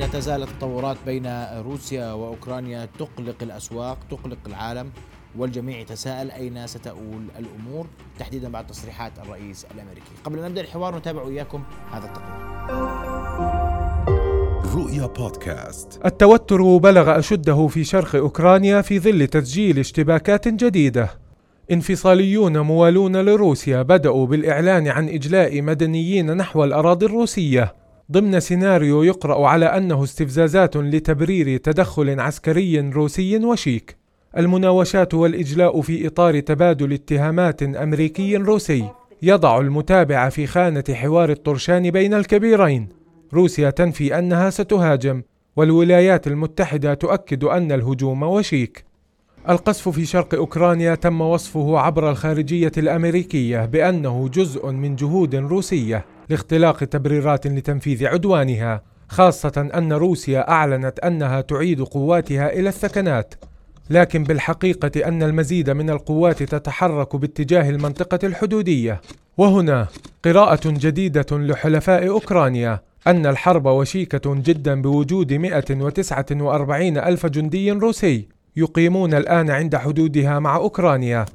لا تزال التطورات بين روسيا وأوكرانيا تقلق الأسواق تقلق العالم والجميع يتساءل أين ستؤول الأمور تحديدا بعد تصريحات الرئيس الأمريكي. قبل أن نبدأ الحوار نتابع اياكم هذا التقرير. رؤيا بودكاست. التوتر بلغ أشده في شرق أوكرانيا في ظل تسجيل اشتباكات جديدة. انفصاليون موالون لروسيا بدأوا بالإعلان عن إجلاء مدنيين نحو الأراضي الروسية. ضمن سيناريو يقرأ على أنه استفزازات لتبرير تدخل عسكري روسي وشيك. المناوشات والإجلاء في إطار تبادل اتهامات أمريكي روسي. يضع المتابع في خانة حوار الطرشان بين الكبيرين. روسيا تنفي أنها ستهاجم والولايات المتحدة تؤكد أن الهجوم وشيك. القصف في شرق أوكرانيا تم وصفه عبر الخارجية الأمريكية بأنه جزء من جهود روسية. لاختلاق تبريرات لتنفيذ عدوانها خاصة أن روسيا أعلنت أنها تعيد قواتها إلى الثكنات. لكن بالحقيقة أن المزيد من القوات تتحرك باتجاه المنطقة الحدودية. وهنا قراءة جديدة لحلفاء أوكرانيا أن الحرب وشيكة جدا بوجود 149 ألف جندي روسي يقيمون الآن عند حدودها مع أوكرانيا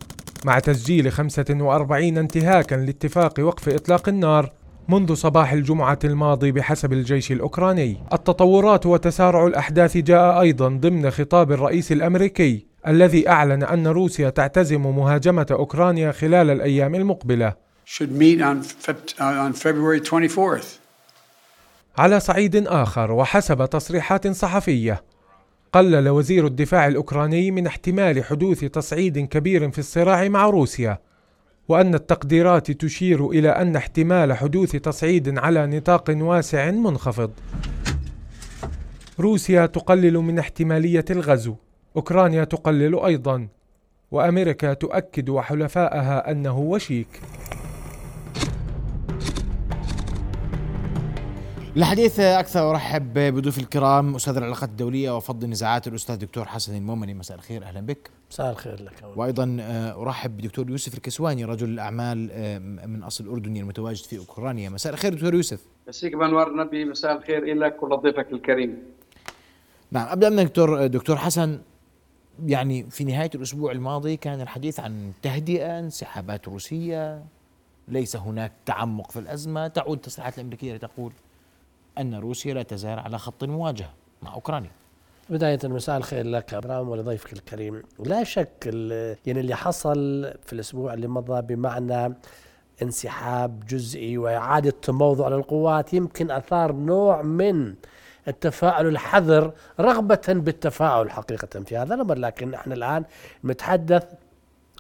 مع تسجيل 45 انتهاكا لاتفاق وقف إطلاق النار منذ صباح الجمعة الماضي بحسب الجيش الأوكراني. التطورات وتسارع الأحداث جاء أيضا ضمن خطاب الرئيس الأمريكي الذي أعلن أن روسيا تعتزم مهاجمة أوكرانيا خلال الأيام المقبلة. على صعيد آخر وحسب تصريحات صحفية قلل وزير الدفاع الأوكراني من احتمال حدوث تصعيد كبير في الصراع مع روسيا وأن التقديرات تشير إلى أن احتمال حدوث تصعيد على نطاق واسع منخفض. روسيا تقلل من احتمالية الغزو، أوكرانيا تقلل أيضا، وأمريكا تؤكد وحلفائها أنه وشيك. الحديث أكثر أرحب بضيوف الكرام أستاذ العلاقات الدولية وفض النزاعات الأستاذ دكتور حسن المؤمني. مساء الخير أهلا بك. مساء الخير لك أولا. وأيضا آه، أرحب بدكتور يوسف الكسواني رجل الأعمال آه، من أصل أردني المتواجد في أوكرانيا. مساء الخير دكتور يوسف. مسيك بانوار نبي مساء الخير لك ولضيفك الكريم. نعم أبدأ من دكتور دكتور حسن. يعني في نهاية الأسبوع الماضي كان الحديث عن تهدئة انسحابات روسية ليس هناك تعمق في الأزمة. تعود التصريحات الأمريكية لتقول أن روسيا لا تزال على خط المواجهة مع أوكرانيا. بداية مساء الخير لك أبرام ولضيفك الكريم. لا شك يعني اللي حصل في الأسبوع اللي مضى بمعنى انسحاب جزئي وإعادة تموضع للقوات يمكن أثار نوع من التفاعل الحذر رغبة بالتفاعل حقيقة في هذا الأمر. لكن إحنا الآن نتحدث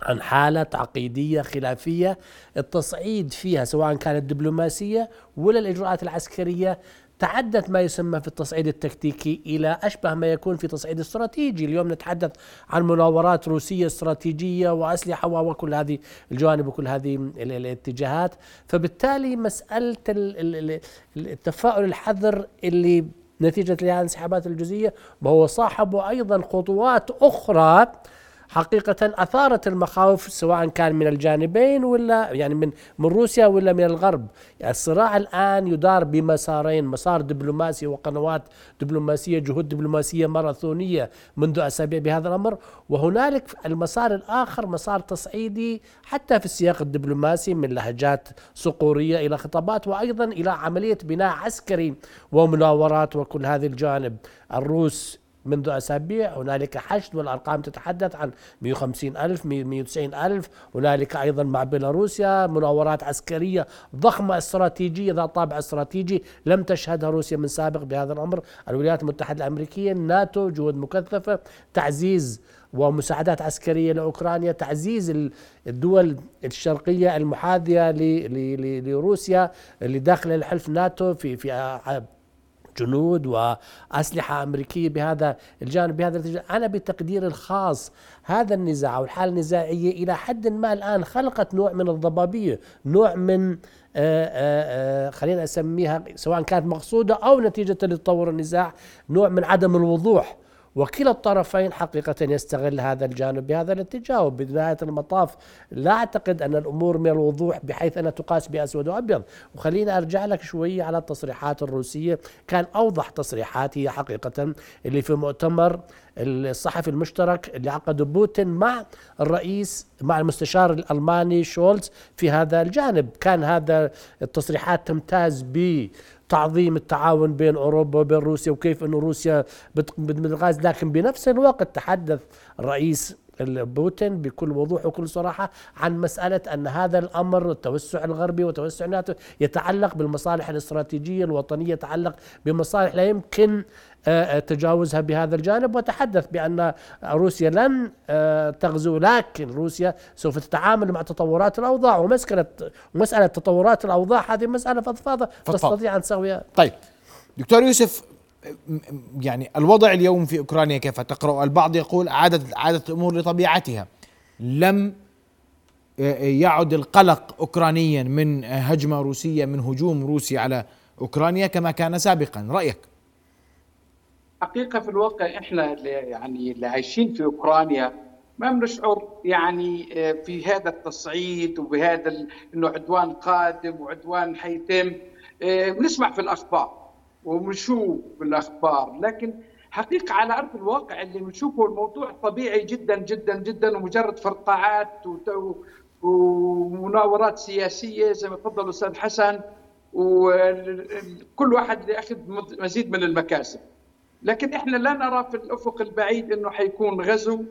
عن حالة عقيدية خلافية التصعيد فيها سواء كانت دبلوماسية ولا الإجراءات العسكرية تعدت ما يسمى في التصعيد التكتيكي إلى أشبه ما يكون في تصعيد استراتيجي، اليوم نتحدث عن مناورات روسية استراتيجية وأسلحة وكل هذه الجوانب وكل هذه الاتجاهات، فبالتالي مسألة التفاؤل الحذر اللي نتيجة الانسحابات الجزئية وهو صاحبه أيضا خطوات أخرى حقيقة أثارت المخاوف سواء كان من الجانبين ولا يعني من من روسيا ولا من الغرب، يعني الصراع الآن يدار بمسارين، مسار دبلوماسي وقنوات دبلوماسية، جهود دبلوماسية ماراثونية منذ أسابيع بهذا الأمر، وهنالك المسار الآخر مسار تصعيدي حتى في السياق الدبلوماسي من لهجات صقورية إلى خطابات وأيضا إلى عملية بناء عسكري ومناورات وكل هذه الجوانب، الروس منذ أسابيع هنالك حشد والأرقام تتحدث عن 150 ألف 190 ألف. هنالك أيضا مع بيلاروسيا مناورات عسكرية ضخمة استراتيجية ذات طابع استراتيجي لم تشهدها روسيا من سابق بهذا الأمر. الولايات المتحدة الأمريكية الناتو جهود مكثفة تعزيز ومساعدات عسكرية لأوكرانيا تعزيز الدول الشرقية المحاذية لروسيا اللي داخل الحلف ناتو في في جنود وأسلحة أمريكية بهذا الجانب بهذا الاتجاه. أنا بتقديري الخاص هذا النزاع أو الحالة النزاعية إلى حد ما الآن خلقت نوع من الضبابية نوع من آه، آآ آه، خلينا أسميها سواء كانت مقصودة أو نتيجة لتطور النزاع نوع من عدم الوضوح. وكلا الطرفين حقيقة يستغل هذا الجانب بهذا الاتجاه. وبنهاية المطاف لا أعتقد أن الأمور من الوضوح بحيث أنها تقاس بأسود وأبيض. وخليني أرجع لك شوية على التصريحات الروسية. كان أوضح تصريحات هي حقيقة اللي في مؤتمر الصحفي المشترك اللي عقده بوتين مع الرئيس مع المستشار الألماني شولز في هذا الجانب. كان هذا التصريحات تمتاز ب تعظيم التعاون بين أوروبا وبين روسيا وكيف انه روسيا بتقدم الغاز لكن بنفس الوقت تحدث الرئيس بوتين بكل وضوح وكل صراحة عن مسألة أن هذا الأمر التوسع الغربي وتوسع ناتو يتعلق بالمصالح الاستراتيجية الوطنية يتعلق بمصالح لا يمكن آه، آه، تجاوزها بهذا الجانب. وتحدث بأن روسيا لن آه، تغزو لكن روسيا سوف تتعامل مع تطورات الأوضاع ومسألة مسألة تطورات الأوضاع هذه مسألة فضفاضة. تستطيع أن تسويها. طيب دكتور يوسف يعني الوضع اليوم في أوكرانيا كيف؟ تقرأ البعض يقول عادت عادت الأمور لطبيعتها. لم يعد القلق اوكرانيا من هجمة روسية من هجوم روسي على أوكرانيا كما كان سابقا. رأيك؟ حقيقة في الواقع إحنا يعني اللي عايشين في أوكرانيا ما بنشعر يعني آه، في هذا التصعيد وبهذا إنه عدوان قادم وعدوان حيتم آه، بنسمع في الأخبار وبنشوف بالأخبار. لكن حقيقة على أرض الواقع اللي بنشوفه الموضوع طبيعي جدا جدا جدا ومجرد فرقعات ومناورات سياسية زي ما تفضل الأستاذ حسن وكل واحد يأخذ مزيد من المكاسب. لكن إحنا لا نرى في الأفق البعيد إنه حيكون غزو.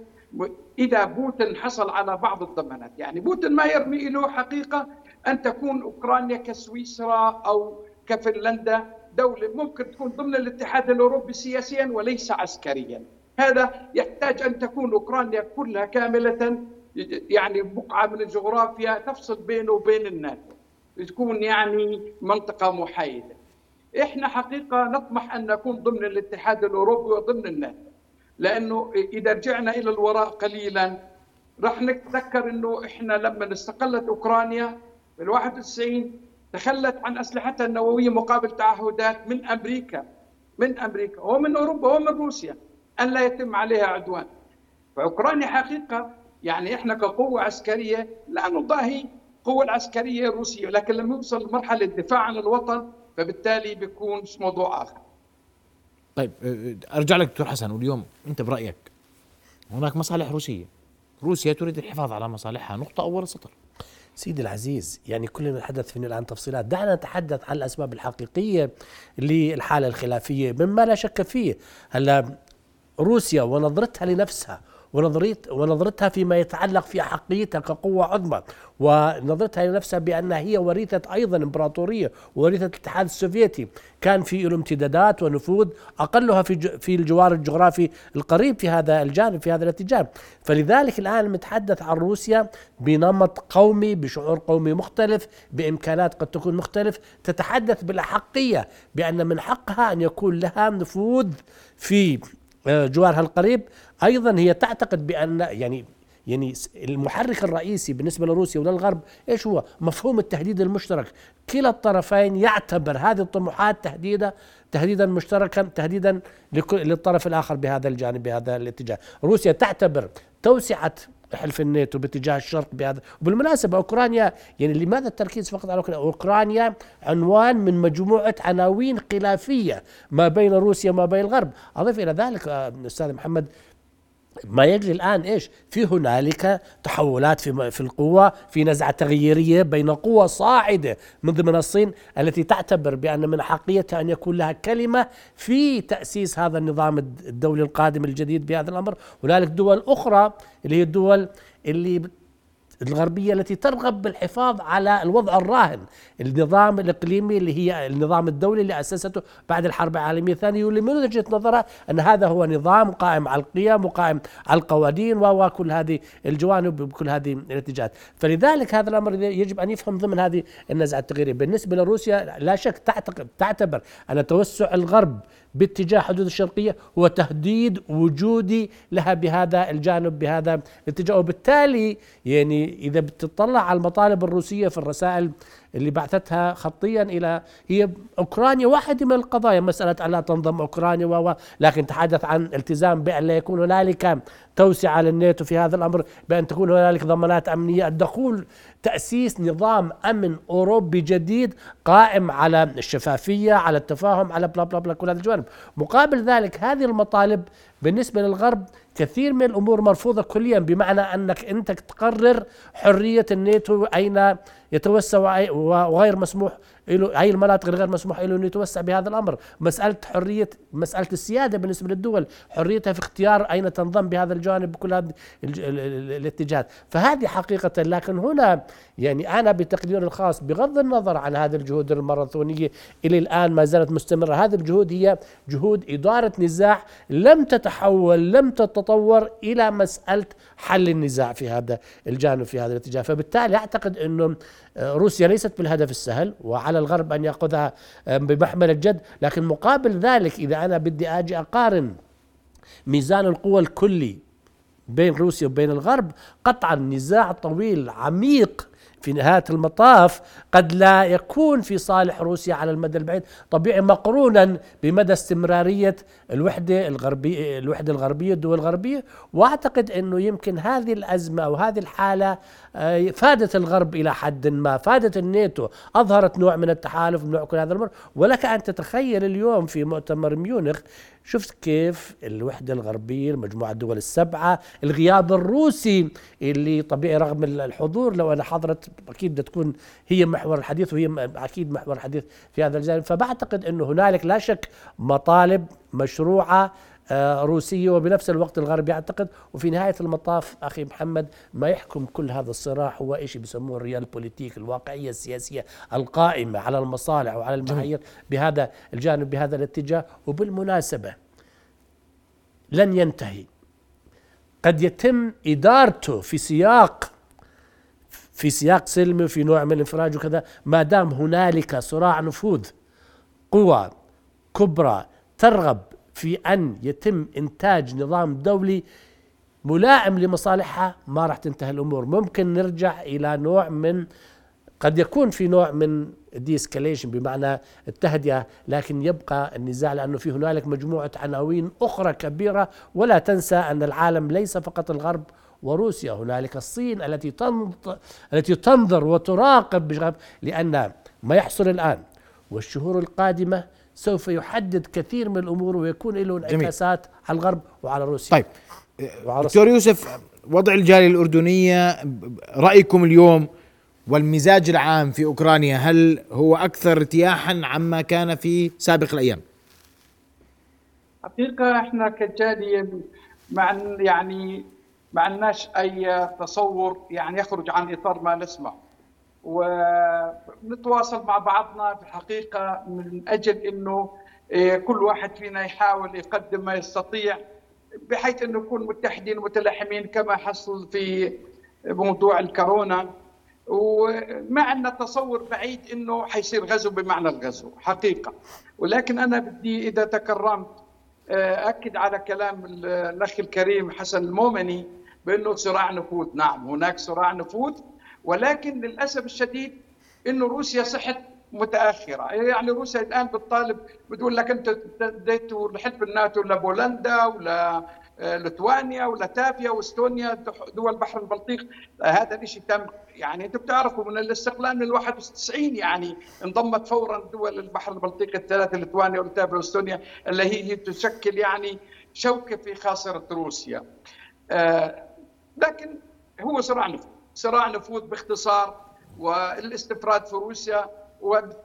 إذا بوتين حصل على بعض الضمانات يعني بوتين ما يرمي له حقيقة أن تكون أوكرانيا كسويسرا أو كفنلندا دولة ممكن تكون ضمن الاتحاد الأوروبي سياسيا وليس عسكريا. هذا يحتاج أن تكون أوكرانيا كلها كاملة يعني بقعة من الجغرافيا تفصل بينه وبين الناتو. تكون يعني منطقة محايدة. إحنا حقيقة نطمح أن نكون ضمن الاتحاد الأوروبي وضمن الناتو. لأنه إذا رجعنا إلى الوراء قليلا راح نتذكر إنه إحنا لما استقلت أوكرانيا بال 91 تخلت عن أسلحتها النووية مقابل تعهدات من أمريكا من أمريكا ومن أوروبا ومن روسيا أن لا يتم عليها عدوان. فأوكرانيا حقيقة يعني إحنا كقوة عسكرية لا نضاهي القوه العسكرية الروسية لكن لما يوصل لمرحلة الدفاع عن الوطن فبالتالي بيكون موضوع آخر. طيب أرجع لك دكتور حسن واليوم أنت برأيك هناك مصالح روسية. روسيا تريد الحفاظ على مصالحها نقطة أول سطر. سيدي العزيز يعني كلنا نتحدث فينا الآن تفصيلات. دعنا نتحدث عن الأسباب الحقيقية للحالة الخلافية مما لا شك فيه. هلا روسيا ونظرتها لنفسها ونظرتها فيما يتعلق في أحقيتها كقوة عظمى. ونظرتها لنفسها بأنها هي وريثة أيضا إمبراطورية وريثة الاتحاد السوفيتي. كان في له امتدادات ونفوذ أقلها في في الجوار الجغرافي القريب في هذا الجانب في هذا الاتجاه. فلذلك الآن نتحدث عن روسيا بنمط قومي بشعور قومي مختلف بإمكانات قد تكون مختلف. تتحدث بالأحقية بأن من حقها أن يكون لها نفوذ في جوارها القريب أيضا هي تعتقد بأن يعني يعني المحرك الرئيسي بالنسبة لروسيا وللغرب إيش هو؟ مفهوم التهديد المشترك، كلا الطرفين يعتبر هذه الطموحات تهديدا تهديدا مشتركا تهديدا للطرف الآخر بهذا الجانب بهذا الاتجاه، روسيا تعتبر توسعة حلف الناتو باتجاه الشرق بهذا. وبالمناسبة أوكرانيا يعني لماذا التركيز فقط على أوكرانيا؟ أوكرانيا عنوان من مجموعة عناوين خلافية ما بين روسيا وما بين الغرب. أضيف إلى ذلك آه، أستاذ محمد ما يجري الآن إيش؟ في هنالك تحولات في في القوة، في نزعة تغييرية بين قوى صاعدة من ضمن الصين التي تعتبر بأن من حقيتها أن يكون لها كلمة في تأسيس هذا النظام الدولي القادم الجديد بهذا الأمر، هنالك دول أخرى اللي هي الدول اللي الغربية التي ترغب بالحفاظ على الوضع الراهن. النظام الإقليمي اللي هي النظام الدولي اللي أسسته بعد الحرب العالمية الثانية واللي من وجهة نظرها أن هذا هو نظام قائم على القيم وقائم على القوانين وكل هذه الجوانب بكل هذه الاتجاهات. فلذلك هذا الأمر يجب أن يفهم ضمن هذه النزعة التغييرية. بالنسبة لروسيا لا شك تعتقد تعتبر أن توسع الغرب باتجاه حدود الشرقية هو تهديد وجودي لها بهذا الجانب بهذا الاتجاه. وبالتالي يعني إذا بتطلع على المطالب الروسية في الرسائل اللي بعثتها خطيا إلى هي أوكرانيا واحدة من القضايا. مسألة أن لا تنضم أوكرانيا و لكن تحدث عن التزام بأن لا يكون هنالك توسعة للناتو في هذا الأمر بأن تكون هنالك ضمانات أمنية. الدخول تأسيس نظام أمن أوروبي جديد قائم على الشفافية على التفاهم على بلا بلا بلا كل هذه الجوانب. مقابل ذلك هذه المطالب بالنسبة للغرب كثير من الأمور مرفوضة كليا بمعنى أنك أنت تقرر حرية الناتو أين يتوسع وغير مسموح له هي المناطق غير مسموح له إنه يتوسع بهذا الأمر. مسألة حريه مسألة السيادة بالنسبة للدول حريتها في اختيار أين تنضم بهذا الجانب بكل هذه الاتجاهات. فهذه حقيقة لكن هنا يعني أنا بتقدير الخاص بغض النظر عن هذه الجهود الماراثونية إلى الآن ما زالت مستمرة هذه الجهود هي جهود إدارة نزاع لم تتحول لم تتطور إلى مسألة حل النزاع في هذا الجانب في هذا الاتجاه. فبالتالي أعتقد إنه روسيا ليست بالهدف السهل وعلى الغرب أن يأخذها بمحمل الجد. لكن مقابل ذلك إذا أنا بدي آجي أقارن ميزان القوى الكلي بين روسيا وبين الغرب قطعا نزاع طويل عميق في نهاية المطاف قد لا يكون في صالح روسيا على المدى البعيد. طبيعي مقرونا بمدى استمرارية الوحدة الغربية الوحدة الغربية الدول الغربية. وأعتقد إنه يمكن هذه الأزمة أو هذه الحالة آه، فادت الغرب إلى حد ما. فادت الناتو. أظهرت نوع من التحالف نوع كل هذا الأمر. ولك أن تتخيل اليوم في مؤتمر ميونخ شفت كيف الوحدة الغربية المجموعة الدول السبعة الغياب الروسي اللي طبيعي رغم الحضور لو أنا حضرت أكيد بدها تكون هي محور الحديث وهي أكيد محور الحديث في هذا الجانب. فبعتقد أنه هنالك لا شك مطالب مشروعة آه، روسية وبنفس الوقت الغرب يعتقد وفي نهاية المطاف أخي محمد ما يحكم كل هذا الصراع هو إيش بيسموه الريال بوليتيك الواقعية السياسية القائمة على المصالح وعلى المعايير بهذا الجانب بهذا الاتجاه. وبالمناسبة لن ينتهي. قد يتم إدارته في سياق في سياق سلمي وفي نوع من الانفراج وكذا. ما دام هنالك صراع نفوذ قوى كبرى ترغب في أن يتم إنتاج نظام دولي ملائم لمصالحها ما راح تنتهي الأمور. ممكن نرجع إلى نوع من قد يكون في نوع من ديسكاليشن بمعنى التهدئة لكن يبقى النزاع لأنه في هنالك مجموعة عناوين أخرى كبيرة. ولا تنسى أن العالم ليس فقط الغرب وروسيا هنالك الصين التي التي تنظر وتراقب لأن ما يحصل الآن والشهور القادمة سوف يحدد كثير من الأمور ويكون له انعكاسات على الغرب وعلى روسيا. طيب دكتور يوسف وضع الجالية الأردنية رأيكم اليوم والمزاج العام في أوكرانيا هل هو أكثر ارتياحا عما كان في سابق الأيام؟ حقيقة إحنا كجالية مع يعني ما عندناش أي تصور يعني يخرج عن إطار ما نسمع. ونتواصل مع بعضنا في الحقيقة من أجل إنه إيه، كل واحد فينا يحاول يقدم ما يستطيع بحيث إنه نكون متحدين متلاحمين كما حصل في موضوع الكورونا. وما عندنا تصور بعيد إنه حيصير غزو بمعنى الغزو حقيقة. ولكن أنا بدي إذا تكرمت آه، أكد على كلام الأخ الكريم حسن المومني بأنه صراع نفوذ. نعم هناك صراع نفوذ ولكن للأسف الشديد إنه روسيا صحت متأخرة. يعني روسيا الآن بتطالب بتقول لك أنت اديتوا لحلف الناتو لبولندا ولا آه، لتوانيا ولاتافيا وإستونيا دول بحر البلطيق. هذا الشيء تم. يعني أنتم بتعرفوا من الاستقلال من 91 يعني انضمت فورا دول البحر البلطيق الثلاثة لتوانيا ولاتافيا وإستونيا اللي هي تشكل يعني شوكة في خاصرة روسيا. آه لكن هو صراع نفوذ، صراع نفوذ باختصار والاستفراد في روسيا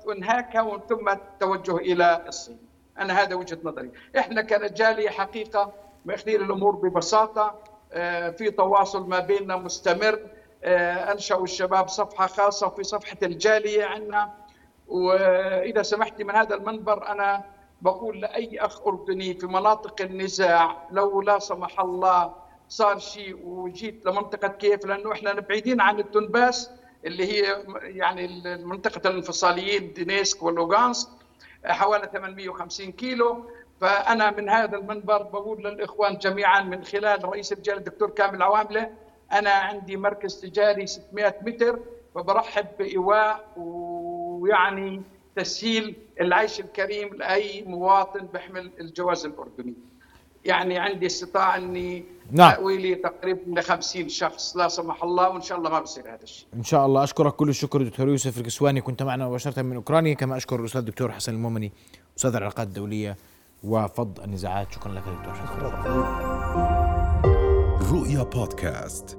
وانهاكها ثم التوجه إلى الصين. أنا هذا وجهة نظري، إحنا كرجاليه حقيقة ماخذين الأمور ببساطة آه، في تواصل ما بيننا مستمر. آه، أنشأوا الشباب صفحة خاصة في صفحة الجالية عندنا. وإذا سمحتي من هذا المنبر أنا بقول لأي أخ أردني في مناطق النزاع لو لا سمح الله صار شيء وجيت لمنطقة كيف لأنه إحنا بعيدين عن الدنباس اللي هي يعني منطقة الانفصاليين دينيسك ولوغانسك حوالي 850 كيلو فأنا من هذا المنبر بقول للإخوان جميعا من خلال رئيس الجاليه الدكتور كامل عواملة أنا عندي مركز تجاري 600 متر فبرحب بإيواء ويعني تسهيل العيش الكريم لأي مواطن بيحمل الجواز الأردني. يعني عندي استطاعة إني نعم. تأويلي تقريبا ل 50 شخص لا سمح الله وإن شاء الله ما بصير هذا الشيء. إن شاء الله. أشكرك كل الشكر دكتور يوسف الكسواني. كنت معنا مباشرة من أوكرانيا. كما أشكر الأستاذ الدكتور حسن المؤمني أستاذ العلاقات الدولية وفض النزاعات. شكرا لك دكتور. حسن رؤيا بودكاست.